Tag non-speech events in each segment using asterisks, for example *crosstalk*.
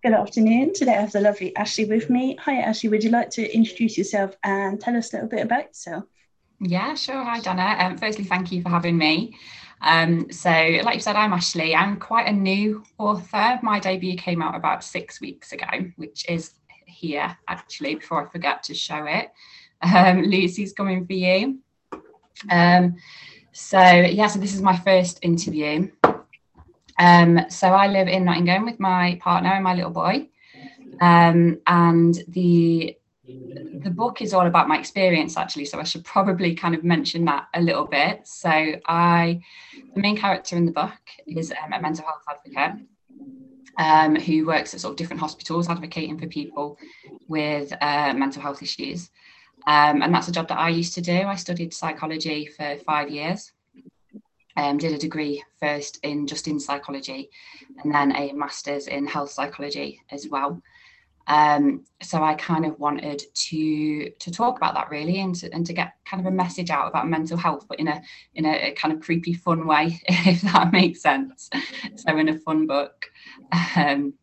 Good afternoon. Today I have the lovely Ashley with me. Hi, Ashley. Would you like to introduce yourself and tell us a little bit about yourself? Yeah, sure. Hi, Donna. Um, firstly, thank you for having me. Um, so, like you said, I'm Ashley. I'm quite a new author. My debut came out about six weeks ago, which is here actually, before I forget to show it. Um, *laughs* Lucy's coming for you. Um, so, yeah, so this is my first interview. Um, so I live in Nottingham with my partner and my little boy. Um, and the the book is all about my experience actually. So i should probably kind of mention that a little bit. So i the main character in the book is um, a mental health advocate um, who works at sort of different hospitals advocating for people with uh, mental health issues. Um, and that's a job that i used to do. I studied psychology for five years um, did a degree first in just in psychology and then a master's in health psychology as well. Um, so I kind of wanted to to talk about that really and to, and to get kind of a message out about mental health, but in a in a, kind of creepy fun way, *laughs* if that makes sense. So in a fun book. Um,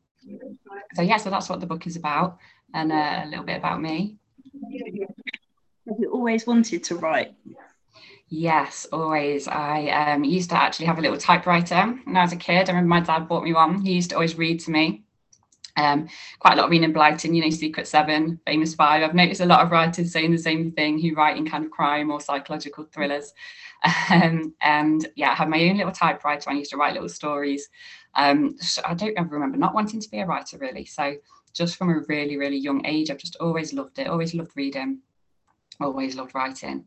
so yeah, so that's what the book is about, and uh, a little bit about me. Have you always wanted to write? Yes, always. I um, used to actually have a little typewriter when I was a kid. I remember my dad bought me one. He used to always read to me. Um, quite a lot of Enid Blyton, you know, Secret Seven, Famous Five. I've noticed a lot of writers saying the same thing who write in kind of crime or psychological thrillers. *laughs* Um, and yeah, I had my own little typewriter. I used to write little stories. Um, I don't ever remember not wanting to be a writer really. So just from a really, really young age, I've just always loved it, always loved reading, always loved writing.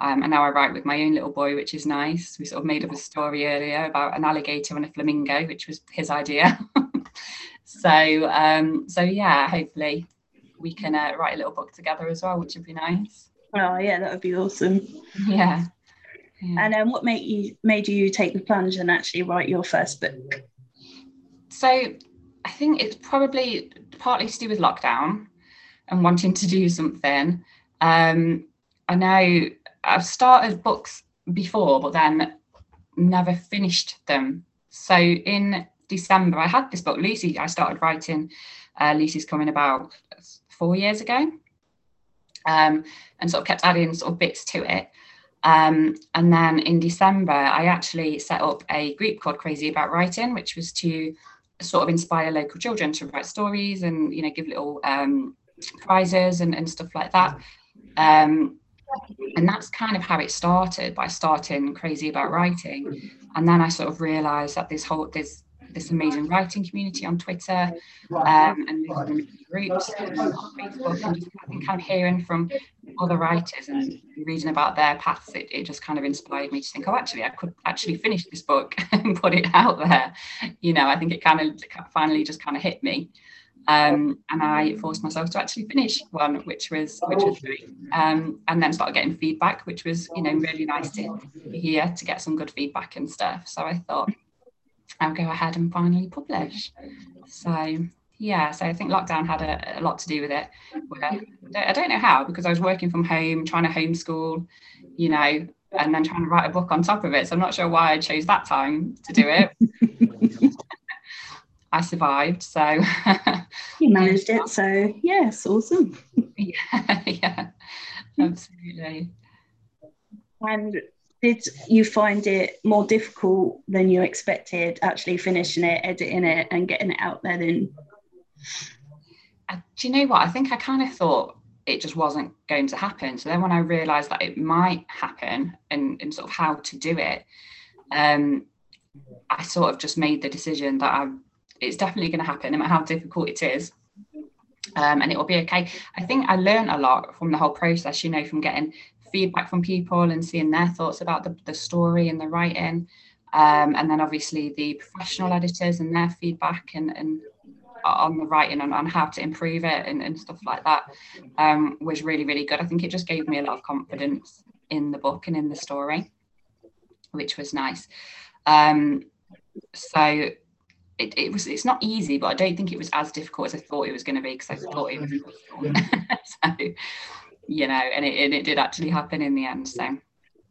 Um, and now I write with my own little boy, which is nice. We sort of made up a story earlier about an alligator and a flamingo, which was his idea. *laughs* so, um, so yeah, hopefully we can uh, write a little book together as well, which would be nice. Oh yeah, that would be awesome. Yeah. yeah. And um, what made you made you take the plunge and actually write your first book? So I think it's probably partly to do with lockdown and wanting to do something. Um, I know I've started books before, but then never finished them. So in December, I had this book, Lucy. I started writing uh, Lucy's Coming about four years ago, um, and sort of kept adding sort of bits to it. Um, and then in December, I actually set up a group called Crazy About Writing, which was to sort of inspire local children to write stories and you know give little um, prizes and, and stuff like that. Um, and that's kind of how it started by starting crazy about writing. And then i sort of realized that this whole this this amazing writing community on twitter um, and groups on facebook and just kind of hearing from other writers and reading about their paths it, it just kind of inspired me to think oh actually i could actually finish this book *laughs* and put it out there. You know i think it kind of finally just kind of hit me um, and I forced myself to actually finish one, which was which was great. Um, and then started getting feedback, which was you know really nice to hear to get some good feedback and stuff. So I thought I'll go ahead and finally publish. So yeah, so I think lockdown had a, a lot to do with it. Where, I don't know how because I was working from home, trying to homeschool, you know, and then trying to write a book on top of it. So I'm not sure why I chose that time to do it. *laughs* I survived. So you *laughs* managed it. So yes, awesome. *laughs* yeah, yeah, absolutely. And did you find it more difficult than you expected actually finishing it, editing it, and getting it out there? Then, uh, do you know what? I think I kind of thought it just wasn't going to happen. So then when I realised that it might happen and, and sort of how to do it, um, I sort of just made the decision that I it's definitely going to happen no matter how difficult it is. Um, and it will be okay. I think i learned a lot from the whole process you know from getting feedback from people and seeing their thoughts about the, the story and the writing. Um, and then obviously the professional editors and their feedback and, and on the writing and on how to improve it and, and stuff like that um, was really really good. I think it just gave me a lot of confidence in the book and in the story which was nice. Um, so it, it was it's not easy, but I don't think it was as difficult as I thought it was going to be because I thought it was *laughs* so you know, and it, and it did actually happen in the end. So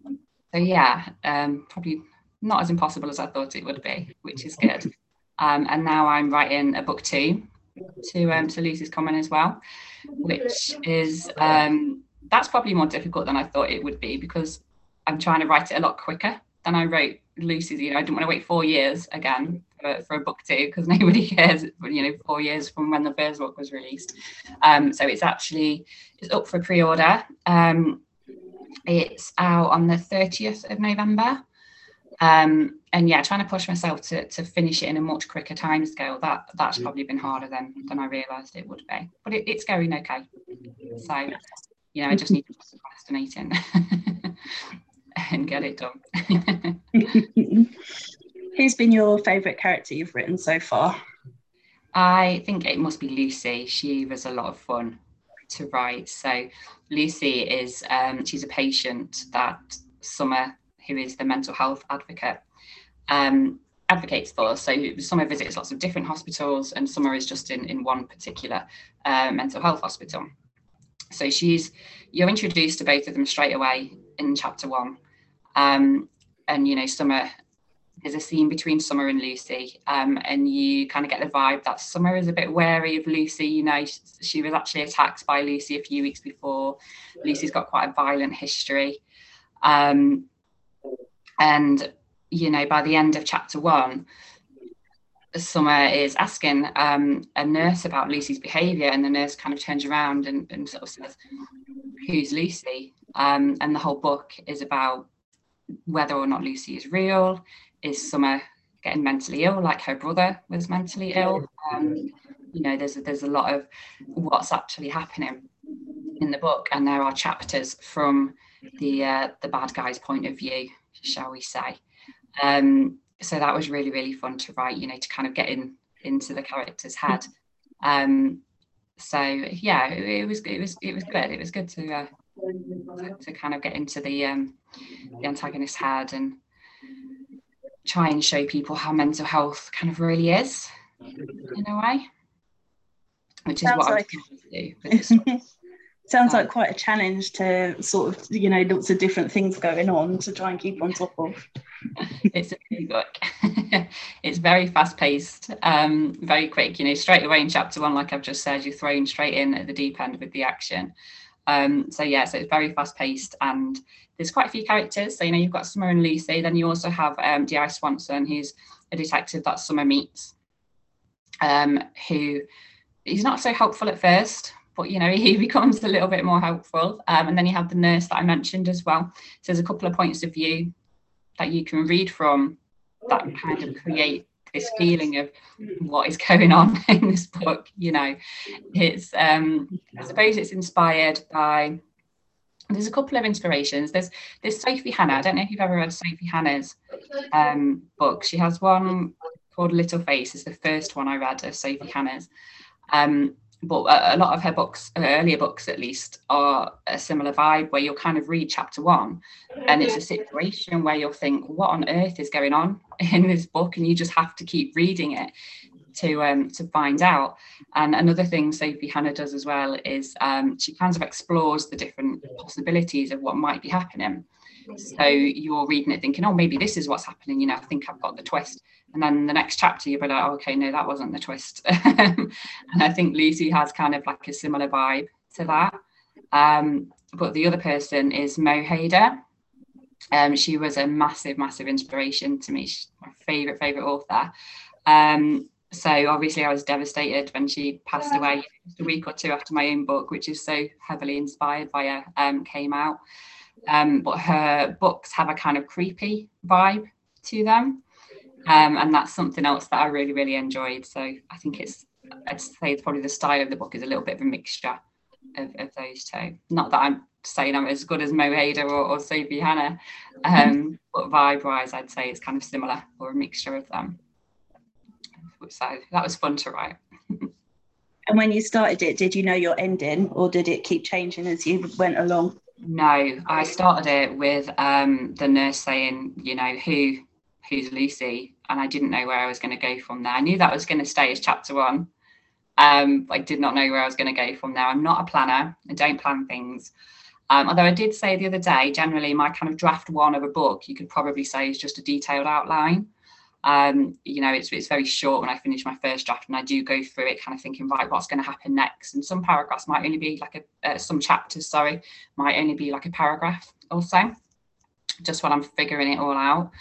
so yeah, um, probably not as impossible as I thought it would be, which is good. Um, and now I'm writing a book two, to um, to Lucy's Coming as well, which is um, that's probably more difficult than I thought it would be because I'm trying to write it a lot quicker than I wrote Lucy's. You know, I didn't want to wait four years again for, for a book two because *laughs* nobody cares. You know, four years from when the first book was released. Um, so it's actually it's up for pre-order. Um, it's out on the 30th of November. Um, and yeah, trying to push myself to, to finish it in a much quicker time scale, that that's probably been harder than than I realised it would be. But it, it's going okay. So, you know, I just need to procrastinating *laughs* and get it done. *laughs* Who's been your favourite character you've written so far? I think it must be Lucy. She was a lot of fun to write. So Lucy is um, she's a patient that Summer who is the mental health advocate, um, advocates for. So Summer visits lots of different hospitals, and Summer is just in, in one particular uh, mental health hospital. So she's you're introduced to both of them straight away in chapter one, um, and you know Summer. There's a scene between Summer and Lucy, um, and you kind of get the vibe that Summer is a bit wary of Lucy. You know, she, she was actually attacked by Lucy a few weeks before. Lucy's got quite a violent history. Um, and, you know, by the end of chapter one, Summer is asking um, a nurse about Lucy's behaviour, and the nurse kind of turns around and, and sort of says, Who's Lucy? Um, and the whole book is about whether or not Lucy is real. Is Summer getting mentally ill, like her brother was mentally ill? Um, you know, there's a, there's a lot of what's actually happening in the book, and there are chapters from the uh, the bad guy's point of view shall we say. Um, so that was really, really fun to write, you know, to kind of get in into the character's head. Um, so yeah, it, it, was it was it was good. It was good to uh, to, to kind of get into the um, the antagonist's head and try and show people how mental health kind of really is in a way, which is Sounds what like... I was to do *laughs* sounds like quite a challenge to sort of you know lots of different things going on to try and keep on top of. *laughs* It's a big book. *laughs* It's very fast paced um, very quick you know straight away in chapter one like i've just said you're thrown straight in at the deep end with the action um, so yeah so it's very fast paced and there's quite a few characters. So you know you've got summer and lucy then you also have um, di swanson who's a detective that summer meets um, who he's not so helpful at first but you know *laughs* he becomes a little bit more helpful. Um, and then you have the nurse that i mentioned as well. So there's a couple of points of view that you can read from that kind of create this feeling of what is going on *laughs* in this book you know. It's um i suppose it's inspired by there's a couple of inspirations. There's there's sophie hannah. I don't know if you've ever read sophie hannah's um book. She has one called little face is the first one i read of sophie hannah's. Um but a, lot of her books, earlier books at least, are a similar vibe where you'll kind of read chapter one and it's a situation where you'll think, what on earth is going on *laughs* in this book? And you just have to keep reading it to um, to find out. And another thing Sophie Hannah does as well is um, she kind of explores the different possibilities of what might be happening. So you're reading it thinking, oh, maybe this is what's happening. You know, I think I've got the twist. And then the next chapter you'll be like oh, okay no that wasn't the twist. *laughs* And i think lucy has kind of like a similar vibe to that. Um, but the other person is mo hayder um, she was a massive massive inspiration to me. She's my favorite favorite author. Um, so obviously i was devastated when she passed away just a week or two after my own book which is so heavily inspired by her um, came out um, but her books have a kind of creepy vibe to them um, and that's something else that I really, really enjoyed. So I think it's, I'd say it's probably the style of the book is a little bit of a mixture of, of those two. Not that I'm saying I'm as good as Mo Hayder or, or Sophie Hannah, um, *laughs* but vibe wise, I'd say it's kind of similar or a mixture of them. So that was fun to write. and when you started it, did you know your ending or did it keep changing as you went along? No, I started it with um, the nurse saying, you know, who who's Lucy, and I didn't know where I was going to go from there. I knew that was going to stay as chapter one. Um, I did not know where I was going to go from there. I'm not a planner. I don't plan things. Um, although I did say the other day, generally my kind of draft one of a book, you could probably say is just a detailed outline. Um, you know, it's, it's very short when I finish my first draft and I do go through it kind of thinking, right, what's going to happen next? And some paragraphs might only be like a, uh, some chapters, sorry, might only be like a paragraph or so, just when I'm figuring it all out.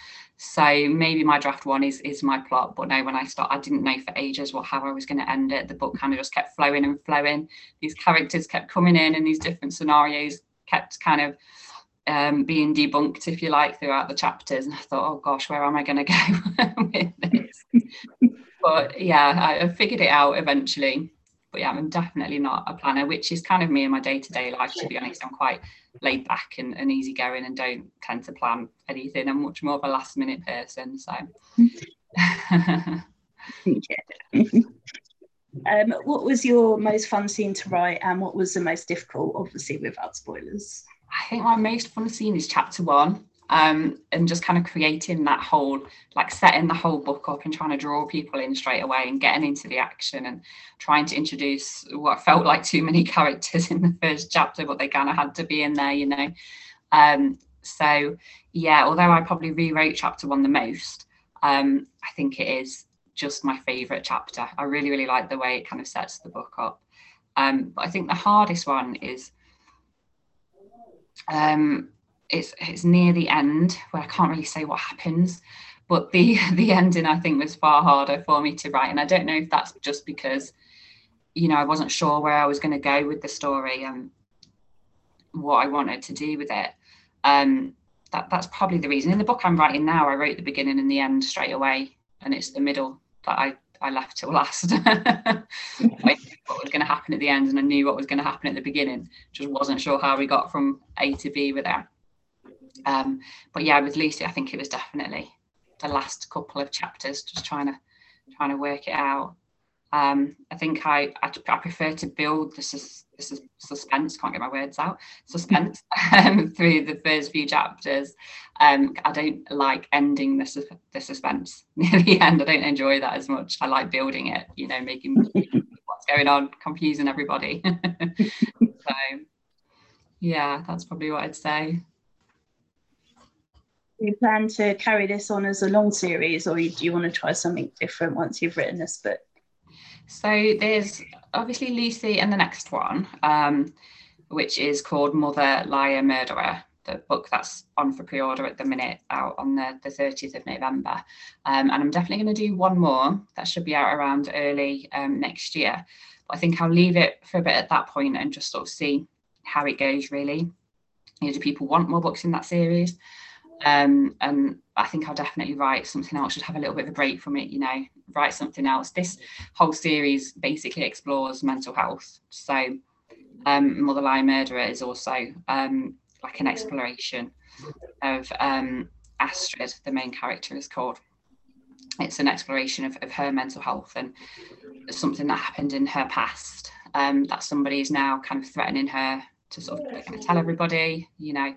So maybe my draft one is is my plot, but no, when I start, I didn't know for ages what how I was going to end it. The book kind of just kept flowing and flowing. These characters kept coming in, and these different scenarios kept kind of um, being debunked, if you like, throughout the chapters. And I thought, oh gosh, where am I going to go *laughs* with this? but yeah, I, figured it out eventually but yeah, I'm definitely not a planner, which is kind of me in my day to day life, to be honest. I'm quite laid back and, and easygoing and don't tend to plan anything. I'm much more of a last minute person. So, *laughs* um, what was your most fun scene to write and what was the most difficult, obviously, without spoilers? I think my most fun scene is chapter one um, and just kind of creating that whole like setting the whole book up and trying to draw people in straight away and getting into the action and trying to introduce what felt like too many *laughs* characters in the first chapter but they kind of had to be in there you know? Um, so yeah although i probably rewrote chapter one the most um, i think it is just my favorite chapter. I really really like the way it kind of sets the book up. Um, but i think the hardest one is um, it's it's near the end where I can't really say what happens, but the *laughs* the ending I think was far harder for me to write, and I don't know if that's just because you know I wasn't sure where I was going to go with the story and what I wanted to do with it. Um, that that's probably the reason. In the book I'm writing now, I wrote the beginning and the end straight away, and it's the middle that I I left till last. *laughs* what was going to happen at the end, and I knew what was going to happen at the beginning. Just wasn't sure how we got from A to B with that. Um, but yeah, with Lucy, I think it was definitely the last couple of chapters, just trying to trying to work it out. Um, I think I, I, I prefer to build the, sus, the sus, suspense. Can't get my words out. Suspense um, *laughs* *laughs* through the first few chapters. Um, I don't like ending the, the suspense *laughs* near the end. I don't enjoy that as much. I like building it. You know, making going on, confusing everybody. *laughs* so, yeah, that's probably what I'd say. You plan to carry this on as a long series or do you want to try something different once you've written this book? So there's obviously lucy and the next one um, which is called mother liar murderer the book that's on for pre-order at the minute out on the, the 30th of november um, and i'm definitely going to do one more that should be out around early um, next year but i think i'll leave it for a bit at that point and just sort of see how it goes really you know, do people want more books in that series um, and I think I'll definitely write something else. Should have a little bit of a break from it, you know, write something else. This whole series basically explores mental health. So, um, Mother Liar Murderer is also um, like an exploration of um, Astrid, the main character is called. It's an exploration of, of her mental health and something that happened in her past um, that somebody is now kind of threatening her to sort of of tell everybody, you know.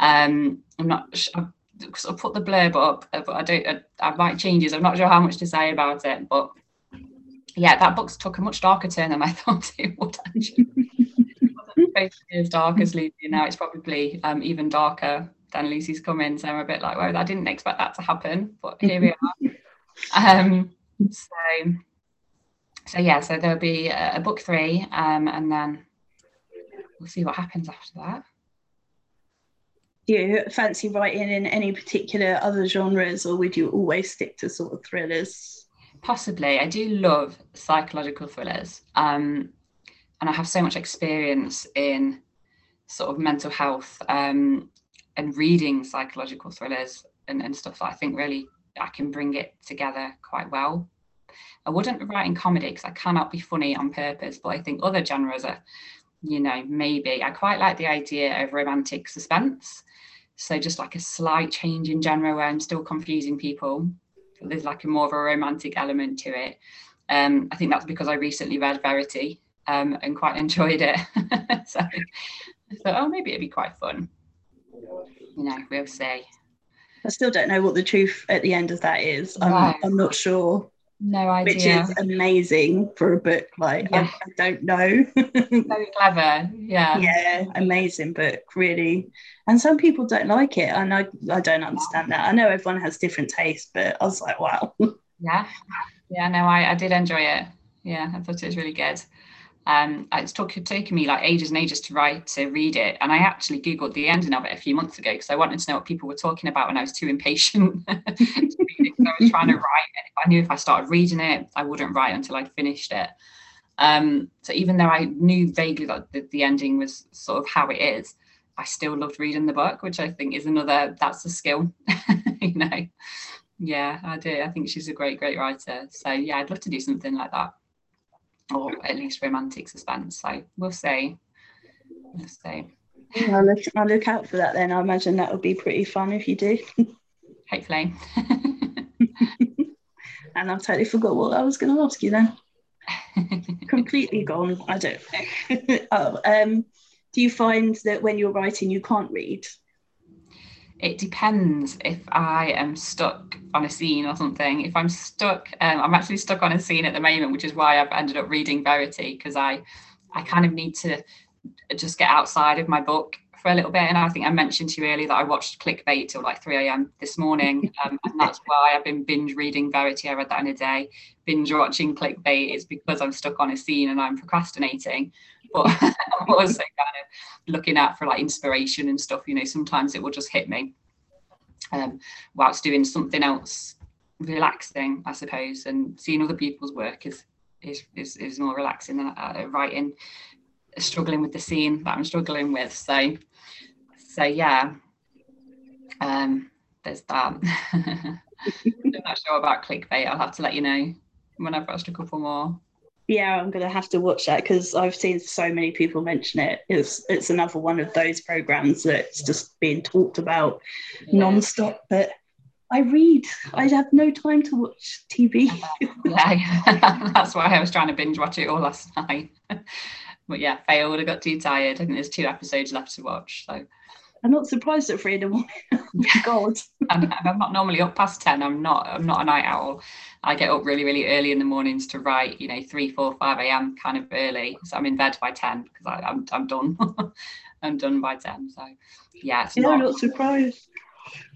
Um, I'm not sure. I've sort of put the blurb up, uh, but I don't. I, I might changes. I'm not sure how much to say about it, but yeah, that book's took a much darker turn than I *laughs* thought it would. Actually, as dark as Lucy. Now it's probably um, even darker than Lucy's coming. So I'm a bit like, well, I didn't expect that to happen, but here we are. *laughs* Um, so, so yeah, so there'll be a, a book three, um, and then we'll see what happens after that. Do you fancy writing in any particular other genres, or would you always stick to sort of thrillers? Possibly. I do love psychological thrillers. Um, and I have so much experience in sort of mental health um, and reading psychological thrillers and, and stuff that I think really I can bring it together quite well. I wouldn't write in comedy because I cannot be funny on purpose, but I think other genres are you know, maybe. I quite like the idea of romantic suspense. So just like a slight change in genre where I'm still confusing people. There's like a more of a romantic element to it. Um, I think that's because I recently read Verity um, and quite enjoyed it. *laughs* so I thought, oh, maybe it'd be quite fun. You know, we'll see. I still don't know what the truth at the end of that is. I'm, right. I'm not sure. No idea. Which is amazing for a book. Like yeah. I, I, don't know. *laughs* Very clever. Yeah. Yeah, amazing book, really. And some people don't like it. And I, I don't understand that. I know everyone has different tastes, but I was like, wow. *laughs* Yeah. Yeah, no, I, I did enjoy it. Yeah, I thought it was really good. Um, it's took, taken me like ages and ages to write to read it, and I actually googled the ending of it a few months ago because I wanted to know what people were talking about, and I was too impatient to read it. I was trying to write, if I knew if I started reading it, I wouldn't write until I'd finished it. Um, so even though I knew vaguely that the, the ending was sort of how it is, I still loved reading the book, which I think is another that's a skill, *laughs* you know. Yeah, I do. I think she's a great, great writer. So yeah, I'd love to do something like that or at least romantic suspense. So we'll see. We'll see. I'll look, I'll look out for that then. I imagine that would be pretty fun if you do. Hopefully. *laughs* and I've totally forgot what I was going to ask you then. *laughs* Completely gone. I don't know. *laughs* oh, um, do you find that when you're writing, you can't read? It depends if I am stuck on a scene or something. If I'm stuck, um, I'm actually stuck on a scene at the moment, which is why I've ended up reading Verity because I, I kind of need to just get outside of my book for a little bit. And I think I mentioned to you earlier that I watched Clickbait till like 3 a.m. this morning, *laughs* um, and that's why I've been binge reading Verity. I read that in a day. Binge watching Clickbait is because I'm stuck on a scene and I'm procrastinating but *laughs* I'm also kind of looking out for like inspiration and stuff. You know, sometimes it will just hit me um, whilst doing something else relaxing, I suppose. And seeing other people's work is is is, is more relaxing than uh, writing, struggling with the scene that I'm struggling with. So, so yeah, um, there's that. *laughs* I'm not sure about clickbait. I'll have to let you know when I've watched a couple more yeah, I'm gonna have to watch that because I've seen so many people mention it. It's it's another one of those programs that's just being talked about yeah. non-stop. But I read. I have no time to watch TV. *laughs* yeah, *laughs* that's why I was trying to binge watch it all last *laughs* night. but yeah, failed. I got too tired. I think there's two episodes left to watch. So I'm not surprised at three in the morning. *laughs* Oh God. *laughs* I'm, I'm, not normally up past 10. I'm not, I'm not a night owl. I get up really, really early in the mornings to write, you know, 3, 4, 5 a.m. kind of early. So I'm in bed by 10 because I, am I'm, I'm done. *laughs* I'm done by 10. So yeah, it's yeah, not, not surprised.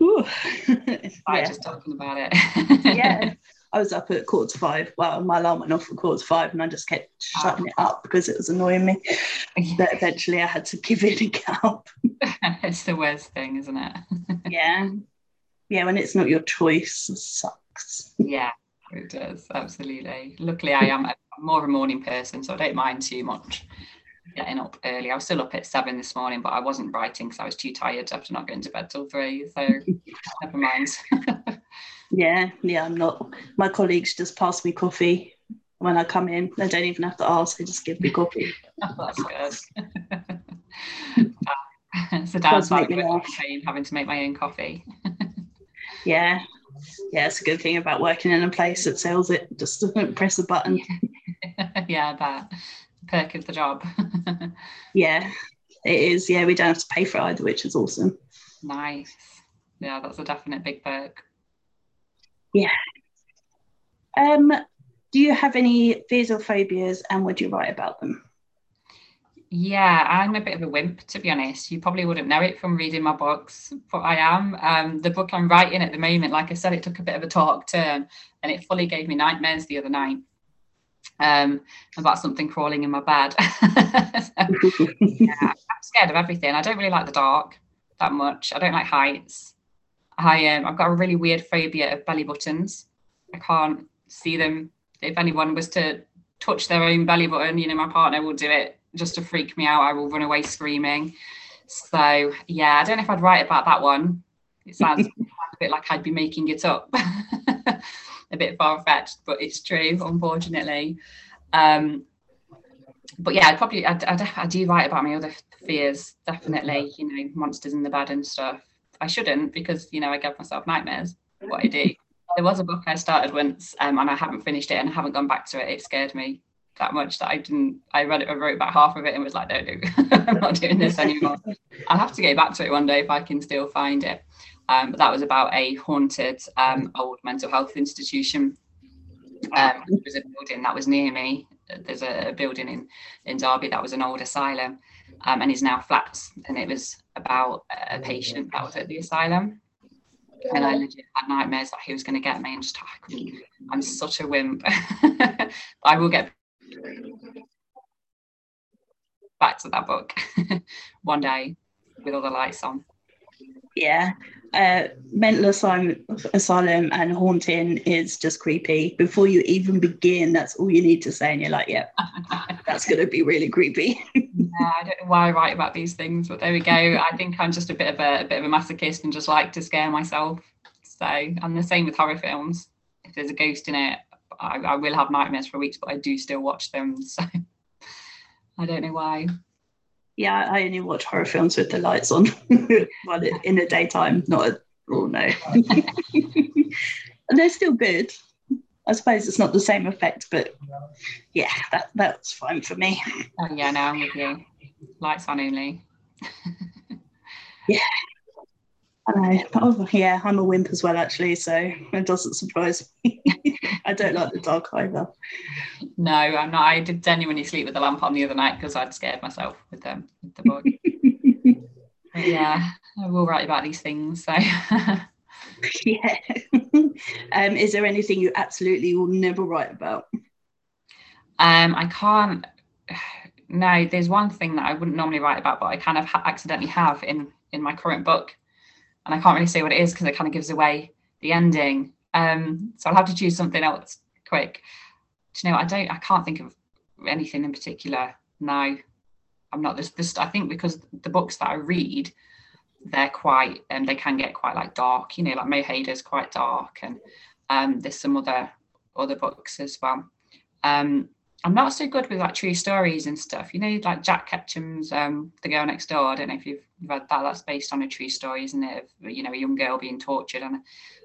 Ooh. yeah. just talking about it. yeah. I was up at quarter to five. Well, my alarm went off at quarter to five, and I just kept shutting it up because it was annoying me. *laughs* But eventually, I had to give in and get up. it's the worst thing, isn't it? *laughs* yeah, yeah. When it's not your choice, it sucks. Yeah, it does absolutely. Luckily, I am more of a morning person, so I don't mind too much getting up early. I was still up at seven this morning, but I wasn't writing because I was too tired after not going to bed till three. So *laughs* never mind. Yeah, yeah, I'm not. My colleagues just pass me coffee when I come in. They don't even have to ask; they just give me coffee. *laughs* oh, that's good. *laughs* a downside of having to make my own coffee. *laughs* yeah, yeah, it's a good thing about working in a place that sells it. Just press a button. yeah, that perk of the job. yeah, it is. Yeah, we don't have to pay for either, which is awesome. Nice. Yeah, that's a definite big perk. Yeah. Um, do you have any fears or phobias and would you write about them? Yeah, I'm a bit of a wimp, to be honest. You probably wouldn't know it from reading my books, but I am. Um, the book I'm writing at the moment, like I said, it took a bit of a dark turn and it fully gave me nightmares the other night um, about something crawling in my bed. *laughs* so, yeah, I'm scared of everything. I don't really like the dark that much. I don't like heights. I um, I've got a really weird phobia of belly buttons. I can't see them. If anyone was to touch their own belly button, you know, my partner will do it just to freak me out. I will run away screaming. So yeah, I don't know if I'd write about that one. It sounds *laughs* a bit like I'd be making it up, *laughs* a bit far fetched, but it's true, unfortunately. Um, but yeah, I'd probably I, I, I do write about my other fears, definitely. You know, monsters in the bed and stuff. I shouldn't because you know I give myself nightmares. What I do. there was a book I started once, um, and I haven't finished it and I haven't gone back to it. It scared me that much that I didn't. I read it. I wrote about half of it and was like, no, no, *laughs* I'm not doing this anymore. I'll have to get back to it one day if I can still find it. Um, but that was about a haunted um, old mental health institution Um, there was a building that was near me. There's a, building in in Derby that was an old asylum, um, and is now flats. And it was about a patient that was at the asylum. And I legit had nightmares that he was going to get me, and just I. I'm such a wimp. *laughs* I will get back to that book *laughs* one day with all the lights on. Yeah, uh, mental asylum, asylum and haunting is just creepy. Before you even begin, that's all you need to say, and you're like, "Yeah, *laughs* that's going to be really creepy." yeah, I don't know why I write about these things, but there we go. I think I'm just a bit of a, a bit of a masochist and just like to scare myself. So, I'm the same with horror films. If there's a ghost in it, I, I will have nightmares for weeks, but I do still watch them. *laughs* So, I don't know why yeah, I only watch horror films with the lights on *laughs* well, in the daytime, not at all, no. *laughs* and they're still good. I suppose it's not the same effect, but yeah, that that's fine for me. Oh, yeah, no, I'm with you. Lights on only. yeah. I know. Oh, yeah, I'm a wimp as well, actually, so it doesn't surprise me. *laughs* I don't like the dark either. No, I'm not. I did genuinely sleep with the lamp on the other night because I'd scared myself with them with the book. *laughs* yeah, I will write about these things. So *laughs* yeah. um, is there anything you absolutely will never write about? Um, I can't. *sighs* No, there's one thing that I wouldn't normally write about, but I kind of ha- accidentally have in in my current book, and I can't really say what it is because it kind of gives away the ending. Um, so I'll have to choose something else quick. Do you know? I don't. I can't think of anything in particular now. I'm not this. This I think because the books that I read, they're quite and um, they can get quite like dark. You know, like Mo Hayder's quite dark, and um, there's some other other books as well. Um, I'm not so good with like true stories and stuff. You know, like Jack Ketchum's um, The Girl Next Door. I don't know if you've read that. That's based on a true story, isn't it? Of, you know, a young girl being tortured, and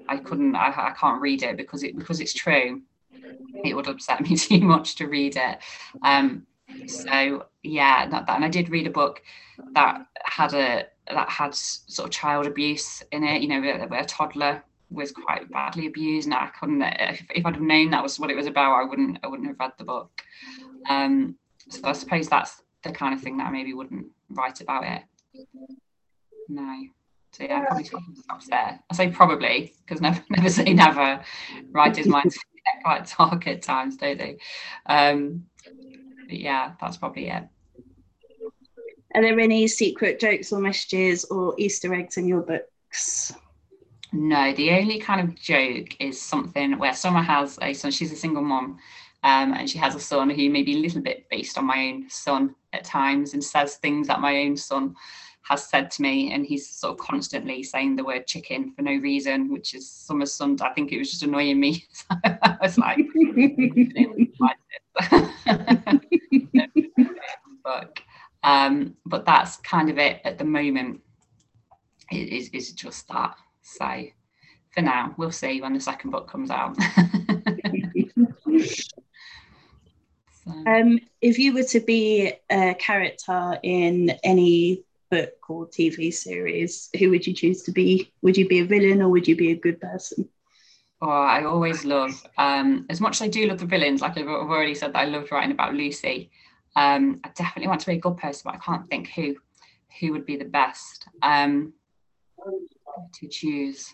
I couldn't, I, I can't read it because it because it's true. It would upset *laughs* me too much to read it. Um, so yeah, not that. And I did read a book that had a that had sort of child abuse in it. You know, where a toddler was quite badly abused and I couldn't if, if, I'd have known that was what it was about I wouldn't I wouldn't have read the book. Um so I suppose that's the kind of thing that I maybe wouldn't write about it. No. So yeah probably there. I say probably because never *laughs* never say never. Writers minds *laughs* get quite dark at times don't they? Um yeah that's probably it. Are there any secret jokes or messages or Easter eggs in your books no, the only kind of joke is something where Summer has a son, she's a single mom, um, and she has a son who may be a little bit based on my own son at times and says things that my own son has said to me. And he's sort of constantly saying the word chicken for no reason, which is Summer's son. I think it was just annoying me. *laughs* I was like. *laughs* Um, but that's kind of it at the moment. It is just that. So for now, we'll see when the second book comes out. *laughs* so. um, if you were to be a character in any book or TV series, who would you choose to be? Would you be a villain or would you be a good person? Oh, I always love, um, as much as I do love the villains, like I've already said that I loved writing about Lucy. Um, I definitely want to be a good person, but I can't think who who would be the best. Um, to choose.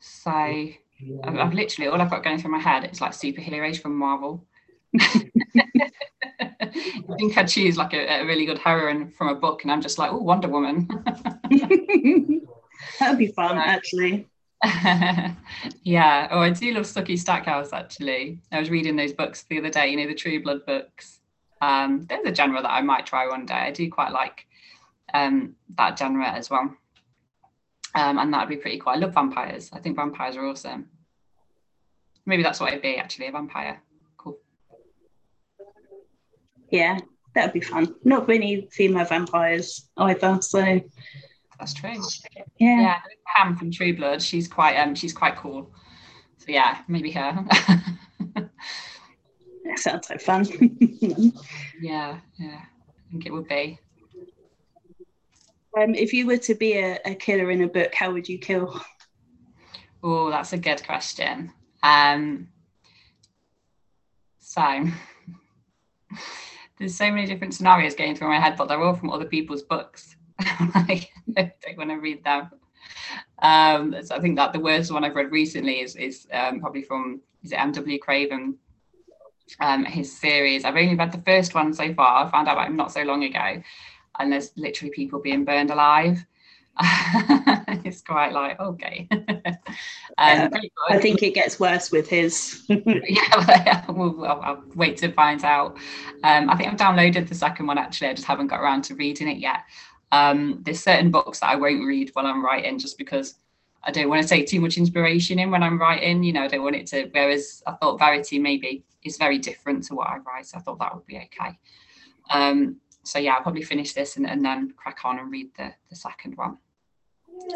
So I've, I've, literally all I've got going through my head is like superheroes from Marvel. *laughs* I think I'd choose like a, a, really good heroine from a book, and I'm just like, oh, Wonder Woman. *laughs* that would be fun, actually. *laughs* yeah. Oh, I do love Sookie Stackhouse. Actually, I was reading those books the other day. You know, the True Blood books. Um, there's a genre that I might try one day. I do quite like um, that genre as well. Um, and that'd be pretty cool. I love vampires. I think vampires are awesome. Maybe that's what it'd be actually, a vampire. Cool. Yeah, that'd be fun. Not many female vampires either, so that's true. Yeah. Yeah, Pam from True Blood, she's quite um she's quite cool. So yeah, maybe her. *laughs* that sounds like fun. *laughs* yeah, yeah. I think it would be. Um, if you were to be a, a, killer in a book, how would you kill? Oh, that's a good question. Um, so *laughs* there's so many different scenarios going through my head, but they're all from other people's books. *laughs* *laughs* I don't want to read them. Um, so I think that the worst one I've read recently is is um, probably from is it M.W. Craven, um, his series. I've only read the first one so far. I found out about him not so long ago, and there's literally people being burned alive. *laughs* it's quite like okay. *laughs* um, yeah, I think it gets worse with his. *laughs* yeah, well, I'll, I'll, wait to find out. Um, I think I've downloaded the second one actually. I just haven't got around to reading it yet. Um, there's certain books that I won't read while I'm writing just because I don't want to take too much inspiration in when I'm writing. You know, I don't want it to. Whereas I thought Verity maybe is very different to what I write, so I thought that would be okay. Um, so yeah, I'll probably finish this and, and then crack on and read the the second one.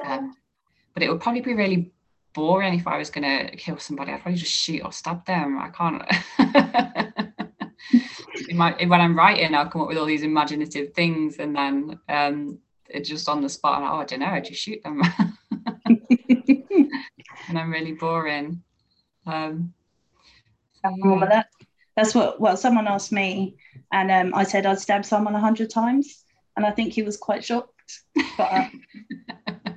Um, but it would probably be really boring if I was going to kill somebody. I'd probably just shoot or stab them. I can't. *laughs* my, when I'm writing, I'll come up with all these imaginative things, and then um, it's just on the spot. oh, I don't know. I just shoot them, *laughs* and I'm really boring. Um, yeah. that. That's what. Well, someone asked me, and um, I said I'd stab someone a hundred times, and I think he was quite shocked. But *laughs* uh,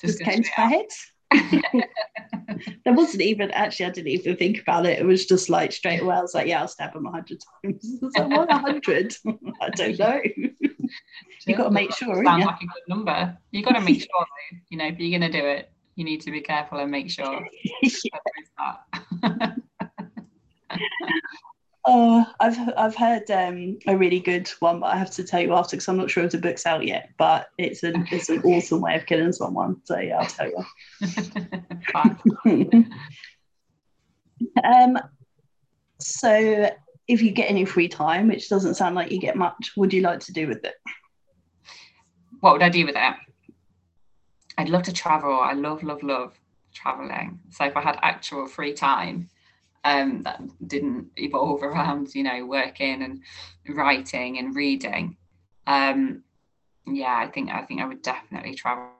just, came to my head. *laughs* there wasn't even actually I didn't even think about it. It was just like straight away. I was like, yeah, I'll stab him a hundred times. *laughs* I was like, what hundred? I don't know. you got to make sure. Sounds like a good number. You got to make sure, though. You know, if you're going to do it, you need to be careful and make sure. Oh, I've I've heard um, a really good one, but I have to tell you after because I'm not sure if the book's out yet. But it's an it's an awesome way of killing someone. So yeah, I'll tell you. *laughs* *laughs* um, so if you get any free time, which doesn't sound like you get much, would you like to do with it? What would I do with it? I'd love to travel. I love love love traveling. So if I had actual free time um, that didn't evolve around, you know, working and writing and reading. Um, yeah, I think I think I would definitely travel. *laughs*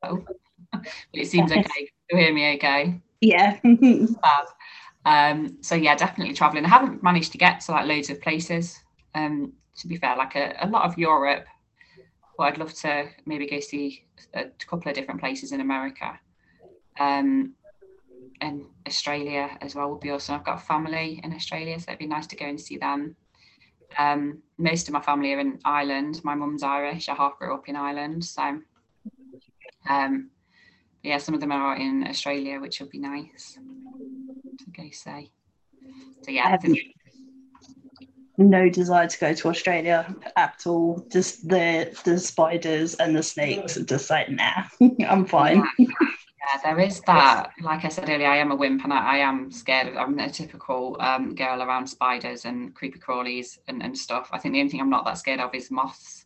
Oh, it seems okay you hear me okay? Yeah. *laughs* um, so yeah, definitely traveling. I haven't managed to get to like loads of places. Um, to be fair, like a, a lot of Europe. But I'd love to maybe go see a couple of different places in America. Um, and Australia as well would be awesome. I've got family in Australia, so it'd be nice to go and see them. Um, most of my family are in Ireland. My mum's Irish. I half grew up in Ireland, so um, yeah, some of them are in Australia, which would be nice to go say. So yeah, no desire to go to Australia at all. Just the the spiders and the snakes are just like, nah, *laughs* I'm fine. Yeah. yeah. there is that. Like I said earlier, I am a wimp and I, I am scared of I'm a typical um, girl around spiders and creepy crawlies and, and stuff. I think the only thing I'm not that scared of is moths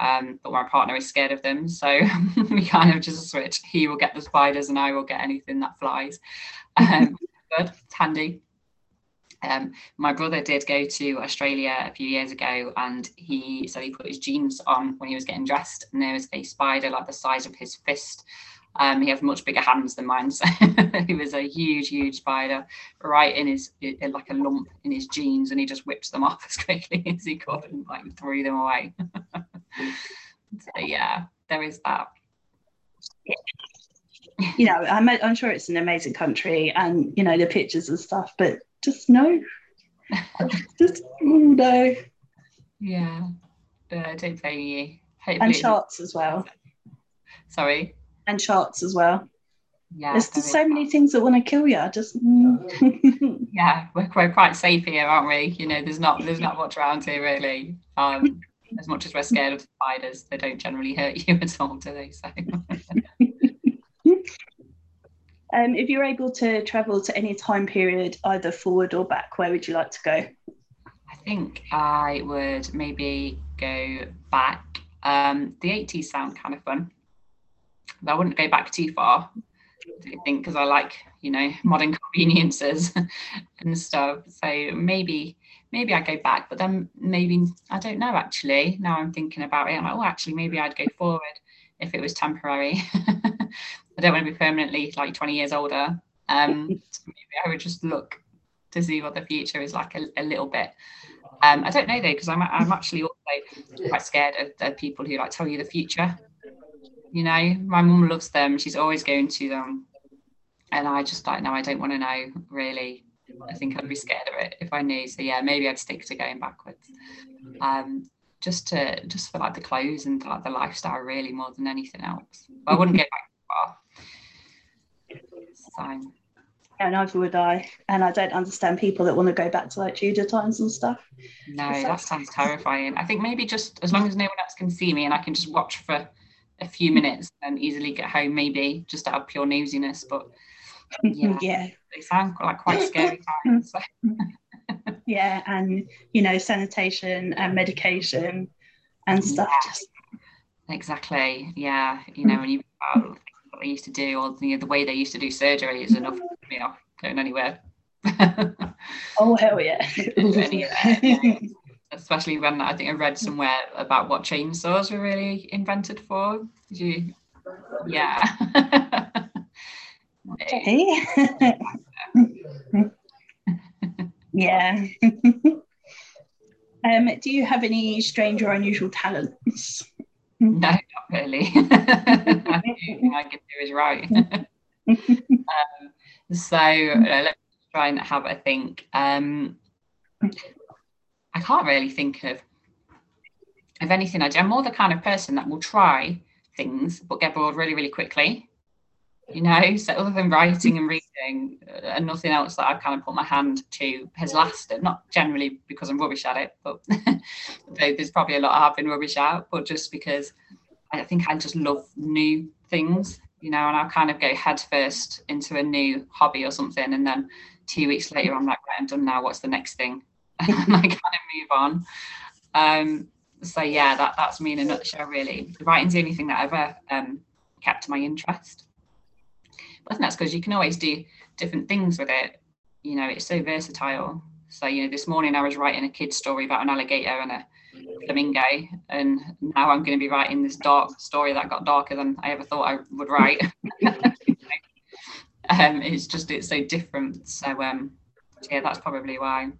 um, but my partner is scared of them. So *laughs* we kind of just switch. He will get the spiders and I will get anything that flies. Um, *laughs* it's handy. Um, my brother did go to Australia a few years ago and he said he put his jeans on when he was getting dressed and there was a spider like the size of his fist um, he has much bigger hands than mine, *laughs* so he was a huge, huge spider right in his like a lump in his jeans, and he just whipped them off *laughs* as quickly as he could and like threw them away. *laughs* so yeah, there is that. You know, I'm I'm sure it's an amazing country, and you know the pictures and stuff, but just no, just no. Yeah, uh, don't blame you. Hopefully and charts as well. Sorry and charts as well. Yeah, there's just so many things that want to kill you. Just mm. *laughs* yeah, we're, we're quite safe here, aren't we? You know, there's not there's not much around here really. Um, as much as we're scared of spiders, they don't generally hurt you *laughs* at all, do they? So. *laughs* um, if you're able to travel to any time period, either forward or back, where would you like to go? I think I would maybe go back. Um, the 80s sound kind of fun I wouldn't go back too far. I think because I like you know modern *laughs* conveniences and stuff. So maybe maybe I'd go back, but then maybe I don't know actually. Now I'm thinking about it, I'm like, oh, actually, maybe I'd go forward if it was temporary. *laughs* I don't want to be permanently like 20 years older. Um, *laughs* so maybe I would just look to see what the future is like a, a little bit. Um, I don't know though, because I'm, I'm actually also quite scared of, of people who like tell you the future. You know, my mum loves them. She's always going to them. And I just like, no, I don't want to know really. I think I'd be scared of it if I knew. So yeah, maybe I'd stick to going backwards. Um, just to just for like the clothes and like the lifestyle really more than anything else. But I wouldn't go back far. So yeah, neither would I. And I don't understand people that want to go back to like Tudor times and stuff. No, that sounds terrifying. I think maybe just as long as no one else can see me and I can just watch for a few hmm. minutes and easily get home, maybe just out of pure nosiness. But yeah, *laughs* yeah. they sound like quite scary *laughs* times. *laughs* yeah, and you know, sanitation and medication and stuff. Yeah. Just... Exactly. Yeah. You know, when you what they used to do or you know, the way they used to do surgery is enough you know, going anywhere. oh hell yeah. Especially when I think I read somewhere about what chainsaws were really invented for. Did you yeah. okay. *laughs* yeah. *laughs* um, do you have any strange or unusual talents? No, not really. *laughs* I I can do is right. um, so uh, let's try and have a think. Um, I can't really think of of anything I do. I'm more the kind of person that will try things but get bored really, really quickly. You know, so other than writing and reading, uh, and nothing else that I've kind of put my hand to has lasted. Not generally because I'm rubbish at it, but *laughs* there's probably a lot I've been rubbish at, but just because I think I just love new things you know, and I'll kind of go headfirst into a new hobby or something. And then two weeks later, I'm like, right, I'm done now. What's the next thing? *laughs* And I kind of move on. Um, so yeah, that, that's me in a nutshell, really. Writing's the only thing that ever um, kept my interest. But I think that's because you can always do different things with it. You know, it's so versatile. So, you know, this morning I was writing a kid's story about an alligator and a flamingo and now i'm going to be writing this dark story that got darker than i ever thought i would write *laughs* um, it's just it's so different so um yeah that's probably why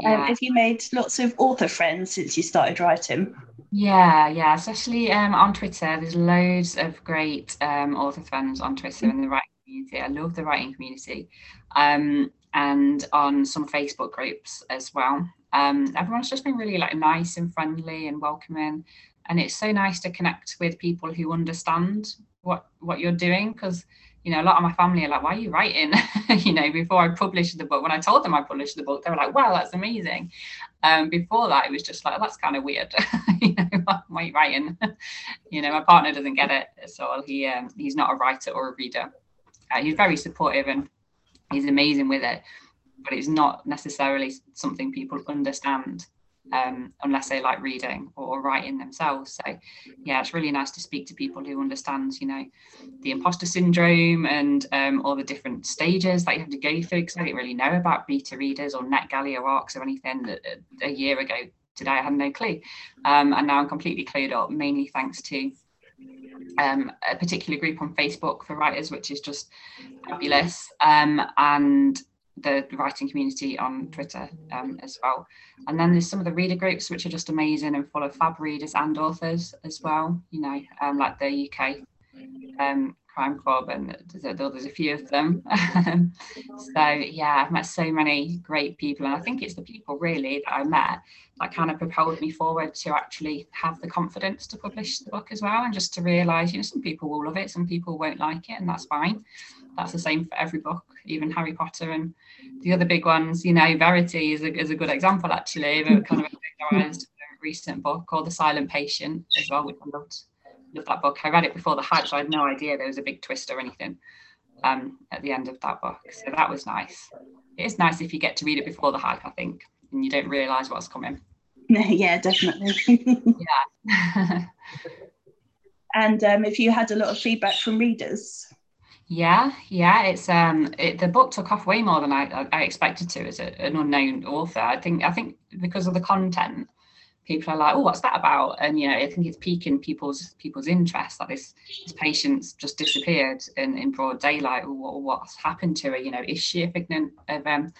yeah. Um, have you made lots of author friends since you started writing? Yeah, yeah, especially um, on Twitter. There's loads of great um, author friends on Twitter in the writing community. I love the writing community, um, and on some Facebook groups as well um, everyone's just been really like nice and friendly and welcoming and it's so nice to connect with people who understand what what you're doing because you know a lot of my family are like why are you writing? *laughs* You know before i published the book when i told them i published the book they were like wow that's amazing. Um, before that it was just like that's kind of weird. *laughs* You know why are you writing? *laughs* You know my partner doesn't get it so he um, he's not a writer or a reader. Uh, he's very supportive and he's amazing with it but it's not necessarily something people understand um, unless they like reading or writing themselves. So, yeah, it's really nice to speak to people who understand, you know, the imposter syndrome and um, all the different stages that you have to go through. Because I didn't really know about beta readers or NetGalley or ARCs or anything a year ago. Today, I had no clue, um, and now I'm completely clued up. Mainly thanks to um, a particular group on Facebook for writers, which is just fabulous. Um, and the writing community on Twitter um, as well. And then there's some of the reader groups which are just amazing and full of fab readers and authors as well. You know, um, like the UK um, Crime Club, and there's, there's a few of them. *laughs* so yeah, I've met so many great people, and I think it's the people really that I met that kind of propelled me forward to actually have the confidence to publish the book as well, and just to realise, you know, some people will love it, some people won't like it, and that's fine that's the same for every book, even Harry Potter and the other big ones. You know, Verity is a, is a good example actually of a *laughs* kind of a recent book called The Silent Patient as well, which I loved. Loved that book. I read it before the hype, so I had no idea there was a big twist or anything um, at the end of that book. So that was nice. It is nice if you get to read it before the hype, I think, and you don't realise what's coming. *laughs* yeah, definitely. *laughs* yeah. And um, if you had a lot of feedback from readers? Yeah, yeah, it's um, it, the book took off way more than I, I expected to as a, an unknown author. I think I think because of the content, people are like, oh, what's that about? And you know, I think it's piquing people's people's interest. Like this, this patient's just disappeared in, in broad daylight. Or what's happened to her? You know, is she a figment of um,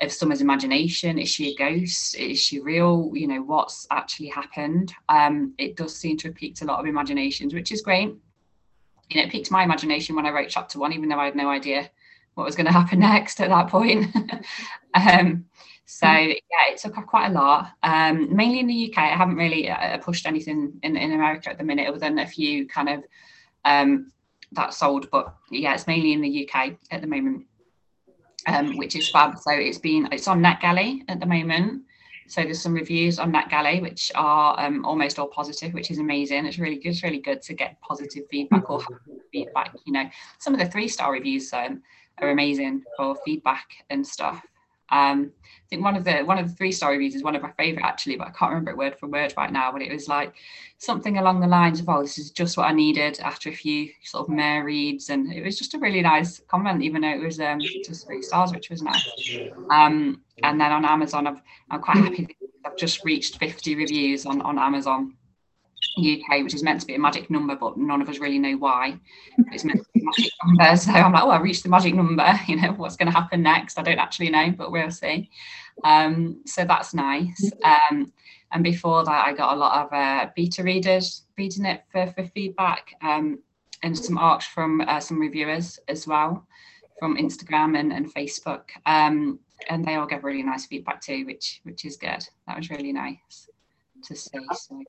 of someone's imagination? Is she a ghost? Is she real? You know, what's actually happened? Um, it does seem to have piqued a lot of imaginations, which is great. You know, it piqued my imagination when I wrote chapter one, even though I had no idea what was going to happen *laughs* next at that point. *laughs* um, so yeah, it took off quite a lot. Um, mainly in the UK, I haven't really uh, pushed anything in, in America at the minute, other than a few kind of um, that sold. But yeah, it's mainly in the UK at the moment um, which is fab. So it's been it's on NetGalley at the moment. So there's some reviews on NetGalley which are um, almost all positive, which is amazing. It's really good. It's really good to get positive feedback or feedback. You know, some of the three star reviews um, are amazing for feedback and stuff. Um, I think one of the one of the three star reviews is one of my favorite actually, but I can't remember it word for word right now. But it was like something along the lines of, "Oh, this is just what I needed after a few sort of mare reads," and it was just a really nice comment, even though it was um, just three stars, which was nice. Um, and then on Amazon, I've, I'm quite happy. I've just reached 50 reviews on on Amazon UK, which is meant to be a magic number, but none of us really know why. It's meant to be a magic number. *laughs* So I'm like, oh, I reached the magic number. *laughs* You know, what's going to happen next? I don't actually know, but we'll see. Um, so that's nice. Um, and before that, I got a lot of uh, beta readers reading it for, for feedback um, and some ARCs from uh, some reviewers as well from Instagram and, and Facebook. Um, and they all gave really nice feedback too, which which is good. That was really nice to see. So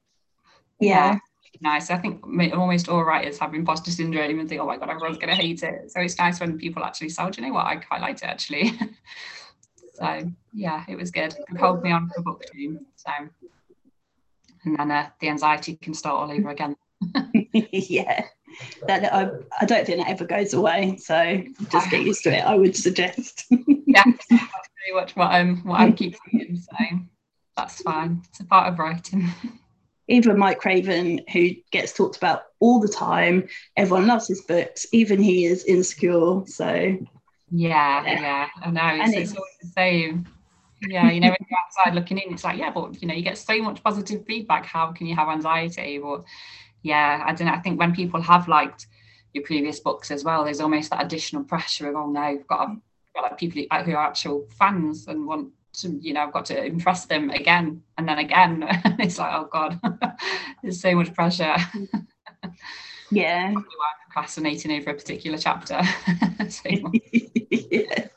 yeah. Nice. I think almost all writers have imposter syndrome and think, oh my God, everyone's going to hate it. So it's nice when people actually say, oh, do you know what? I quite liked it actually. *laughs* so yeah, it was good. It me on for book two. So, and then uh, the anxiety can start all over again. *laughs* *laughs* yeah. That I, I don't think that ever goes away. So just get used to it. I would suggest. yeah, that's pretty much what I'm what I'm keeping. So that's fine. It's a part of writing even Mike Craven, who gets talked about all the time, everyone loves his books. Even he is insecure. So yeah, yeah, yeah. I know. It's, it's always the same. Yeah, you know, when you're outside looking in, it's like, yeah, but you know, you get so much positive feedback. How can you have anxiety? Or yeah, I don't know. I think when people have liked your previous books as well, there's almost that additional pressure of, oh no, I've got, to, got like people who are actual fans and want to, you know, I've got to impress them again and then again. *laughs* it's like, oh God, *laughs* there's so much pressure. *laughs* Yeah. I'm procrastinating over a particular chapter. so yeah.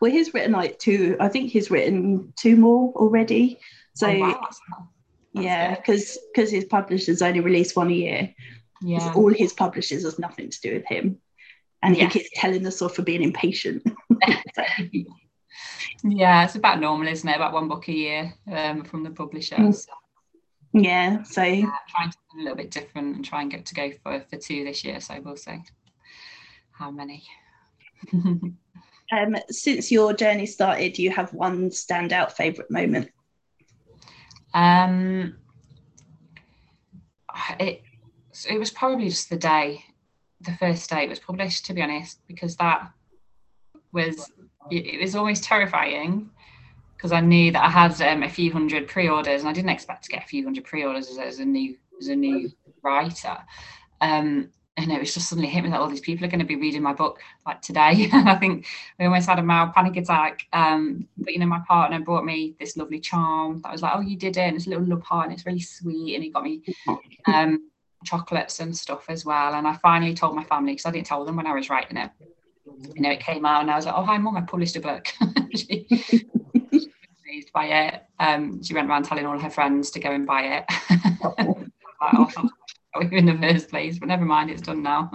Well, he's written like two, I think he's written two more already. So, oh, wow. yeah, because because his publishers only release one a year. Yeah. All his publishers has nothing to do with him. And yeah. he keeps telling us off for being impatient. so, yeah, it's about normal, isn't it? About one book a year um, from the publisher. Mm. So, yeah, so yeah, trying to be a little bit different and try and get to go for for two this year. So we'll see how many. um, since your journey started, do you have one standout favourite moment? Um, it it was probably just the day, the first day it was published. To be honest, because that was it was almost terrifying because I knew that I had um, a few hundred pre-orders, and I didn't expect to get a few hundred pre-orders as, as a new as a new writer. Um, and it was just suddenly hit me that all these people are going to be reading my book like today. *laughs* and I think we almost had a mild panic attack. Um, but you know, my partner brought me this lovely charm that was like, oh, you did it. And it's a little love heart and it's really sweet. And he got me um, chocolates and stuff as well. And I finally told my family because I didn't tell them when I was writing it you know, it came out and I was like, oh, hi, mum, I published a book. she, *laughs* she was pleased by it. Um, she went around telling all her friends to go and buy it. *laughs* like, oh, *laughs* in the first place, but never mind, it's done now.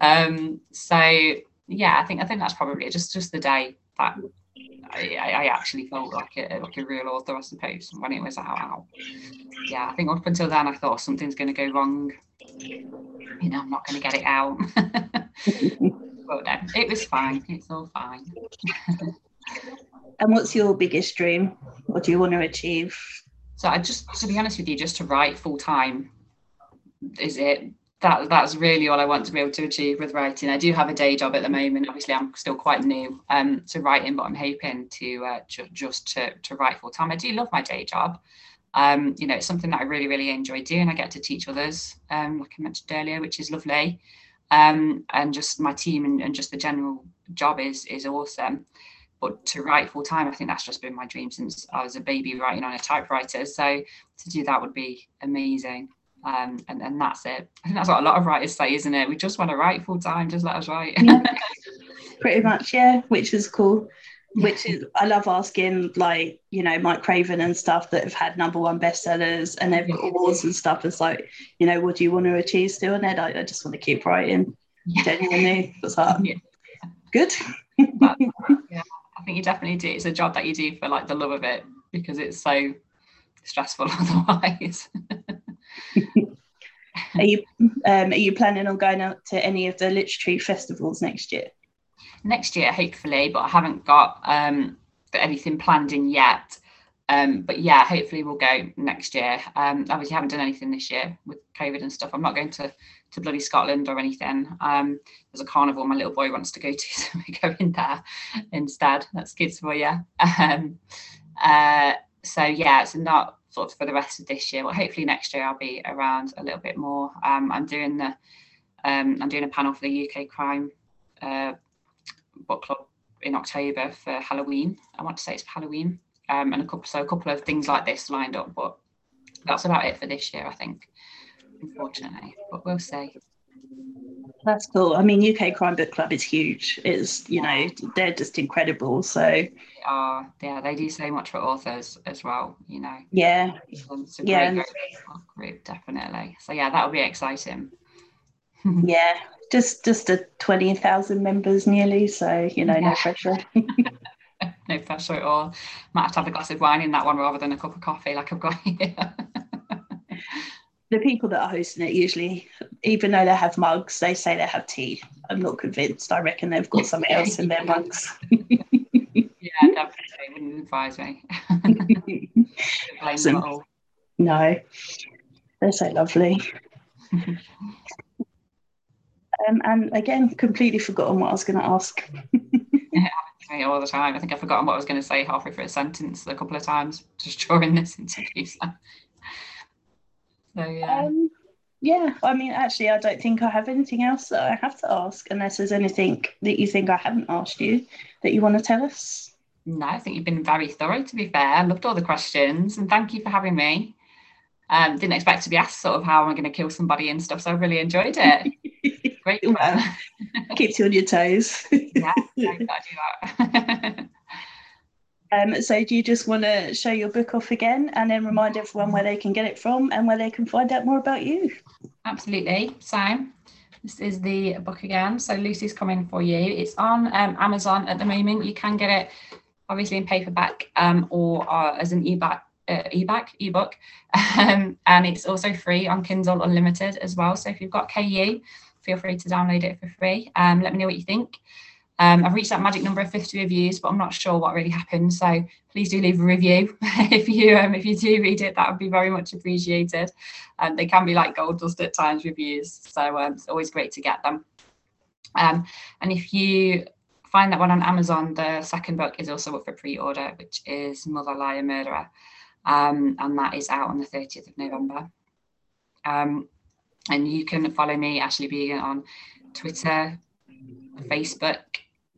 um, so yeah, I think I think that's probably just just the day that I, I, actually felt like a like a real author, I suppose, when it was out. Yeah, I think up until then I thought something's going to go wrong. You know, I'm not going to get it out. But it was fine. It's all fine. and what's your biggest dream? What do you want to achieve? So I just, to be honest with you, just to write full time is it that that's really all I want to be able to achieve with writing. I do have a day job at the moment. Obviously, I'm still quite new um, to writing, but I'm hoping to uh, ju- just to, to write full time. I do love my day job. Um, you know, it's something that I really, really enjoy doing. I get to teach others, um, like I mentioned earlier, which is lovely. Um, and just my team and, and just the general job is is awesome. But to write full time, I think that's just been my dream since I was a baby writing on a typewriter. So to do that would be amazing. Um, and, and that's it. I think that's what a lot of writers say, isn't it? We just want to write full time, just let us write. *laughs* pretty much, yeah, which is cool. Which is, I love asking, like, you know, Mike Craven and stuff that have had number one bestsellers and they've got awards and stuff. It's like, you know, what do you want to achieve still? And I, I just want to keep writing. Yeah. Genuinely, it's like, yeah. good. but, *laughs* yeah, I think you definitely do. It's a job that you do for like the love of it because it's so stressful *laughs* otherwise *laughs* are you um, are you planning on going out to any of the literary festivals next year? Next year, hopefully, but I haven't got um, anything planned in yet. Um, but yeah, hopefully we'll go next year. Um, obviously, haven't done anything this year with COVID and stuff. I'm not going to to Bloody Scotland or anything. Um, there's a carnival my little boy wants to go to, *laughs* so we go in there instead. That's kids for you. Um, uh, so yeah, it's not sort of for the rest of this year. But hopefully next year I'll be around a little bit more. Um, I'm doing the um, I'm doing a panel for the UK Crime uh, Book Club in October for Halloween. I want to say it's Halloween, um, and a couple so a couple of things like this lined up. But that's about it for this year, I think. Unfortunately, but we'll see. That's cool. I mean, UK Crime Book Club is huge. It's you know they're just incredible. So they are yeah, they do so much for authors as well. You know. Yeah. It's a great, yeah. Great group, definitely. So yeah, that'll be exciting. *laughs* yeah, just just a twenty thousand members nearly. So you know, yeah. no pressure. *laughs* *laughs* no pressure at all. Might have to have a glass of wine in that one rather than a cup of coffee, like I've got *laughs* here the people that are hosting it usually, even though they have mugs, they say they have tea. I'm not convinced. I reckon they've got something else in their mugs. yeah, definitely. Wouldn't advise me. so, no, they're so lovely. Um, and again, completely forgotten what I was going to ask. *laughs* yeah, all the time. I think I've forgotten what I was going to say halfway through a sentence a couple of times *laughs* just during this interview. So. So yeah. Um, yeah, I mean, actually, I don't think I have anything else that I have to ask, unless there's anything that you think I haven't asked you that you want to tell us. No, I think you've been very thorough. To be fair, I loved all the questions, and thank you for having me. Um, didn't expect to be asked sort of how am I going to kill somebody and stuff, so I really enjoyed it. *laughs* Great. well, *laughs* keeps you on your toes. *laughs* yeah, I *laughs* do that. Um, so do you just want to show your book off again and then remind everyone where they can get it from and where they can find out more about you? Absolutely. So this is the book again. So Lucy's Coming for you. It's on um, Amazon at the moment. You can get it obviously in paperback um, or uh, as an ebook. Uh, ebook ebook um, and it's also free on Kindle Unlimited as well so if you've got ku feel free to download it for free um, let me know what you think um, I've reached that magic number of 50 reviews, but I'm not sure what really happened. So please do leave a review *laughs* if you um, if you do read it. That would be very much appreciated. Um, they can be like gold dust at times reviews, so um, it's always great to get them. Um, and if you find that one on Amazon, the second book is also up for pre-order, which is Mother Liar Murderer, um, and that is out on the 30th of November. And you can follow me, Ashley Beegan, on Twitter, Facebook,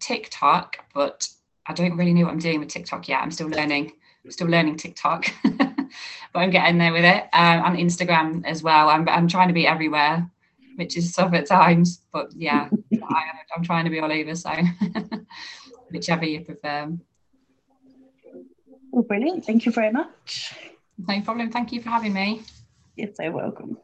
TikTok, but I don't really know what I'm doing with TikTok yet. I'm still learning. I'm still learning TikTok, *laughs* but I'm getting there with it. Um, and Instagram as well. I'm, I'm trying to be everywhere, which is tough at times. But yeah, *laughs* I, I'm trying to be all over. So *laughs* whichever you prefer. Well, brilliant. Thank you very much. No problem. Thank you for having me. You're so welcome.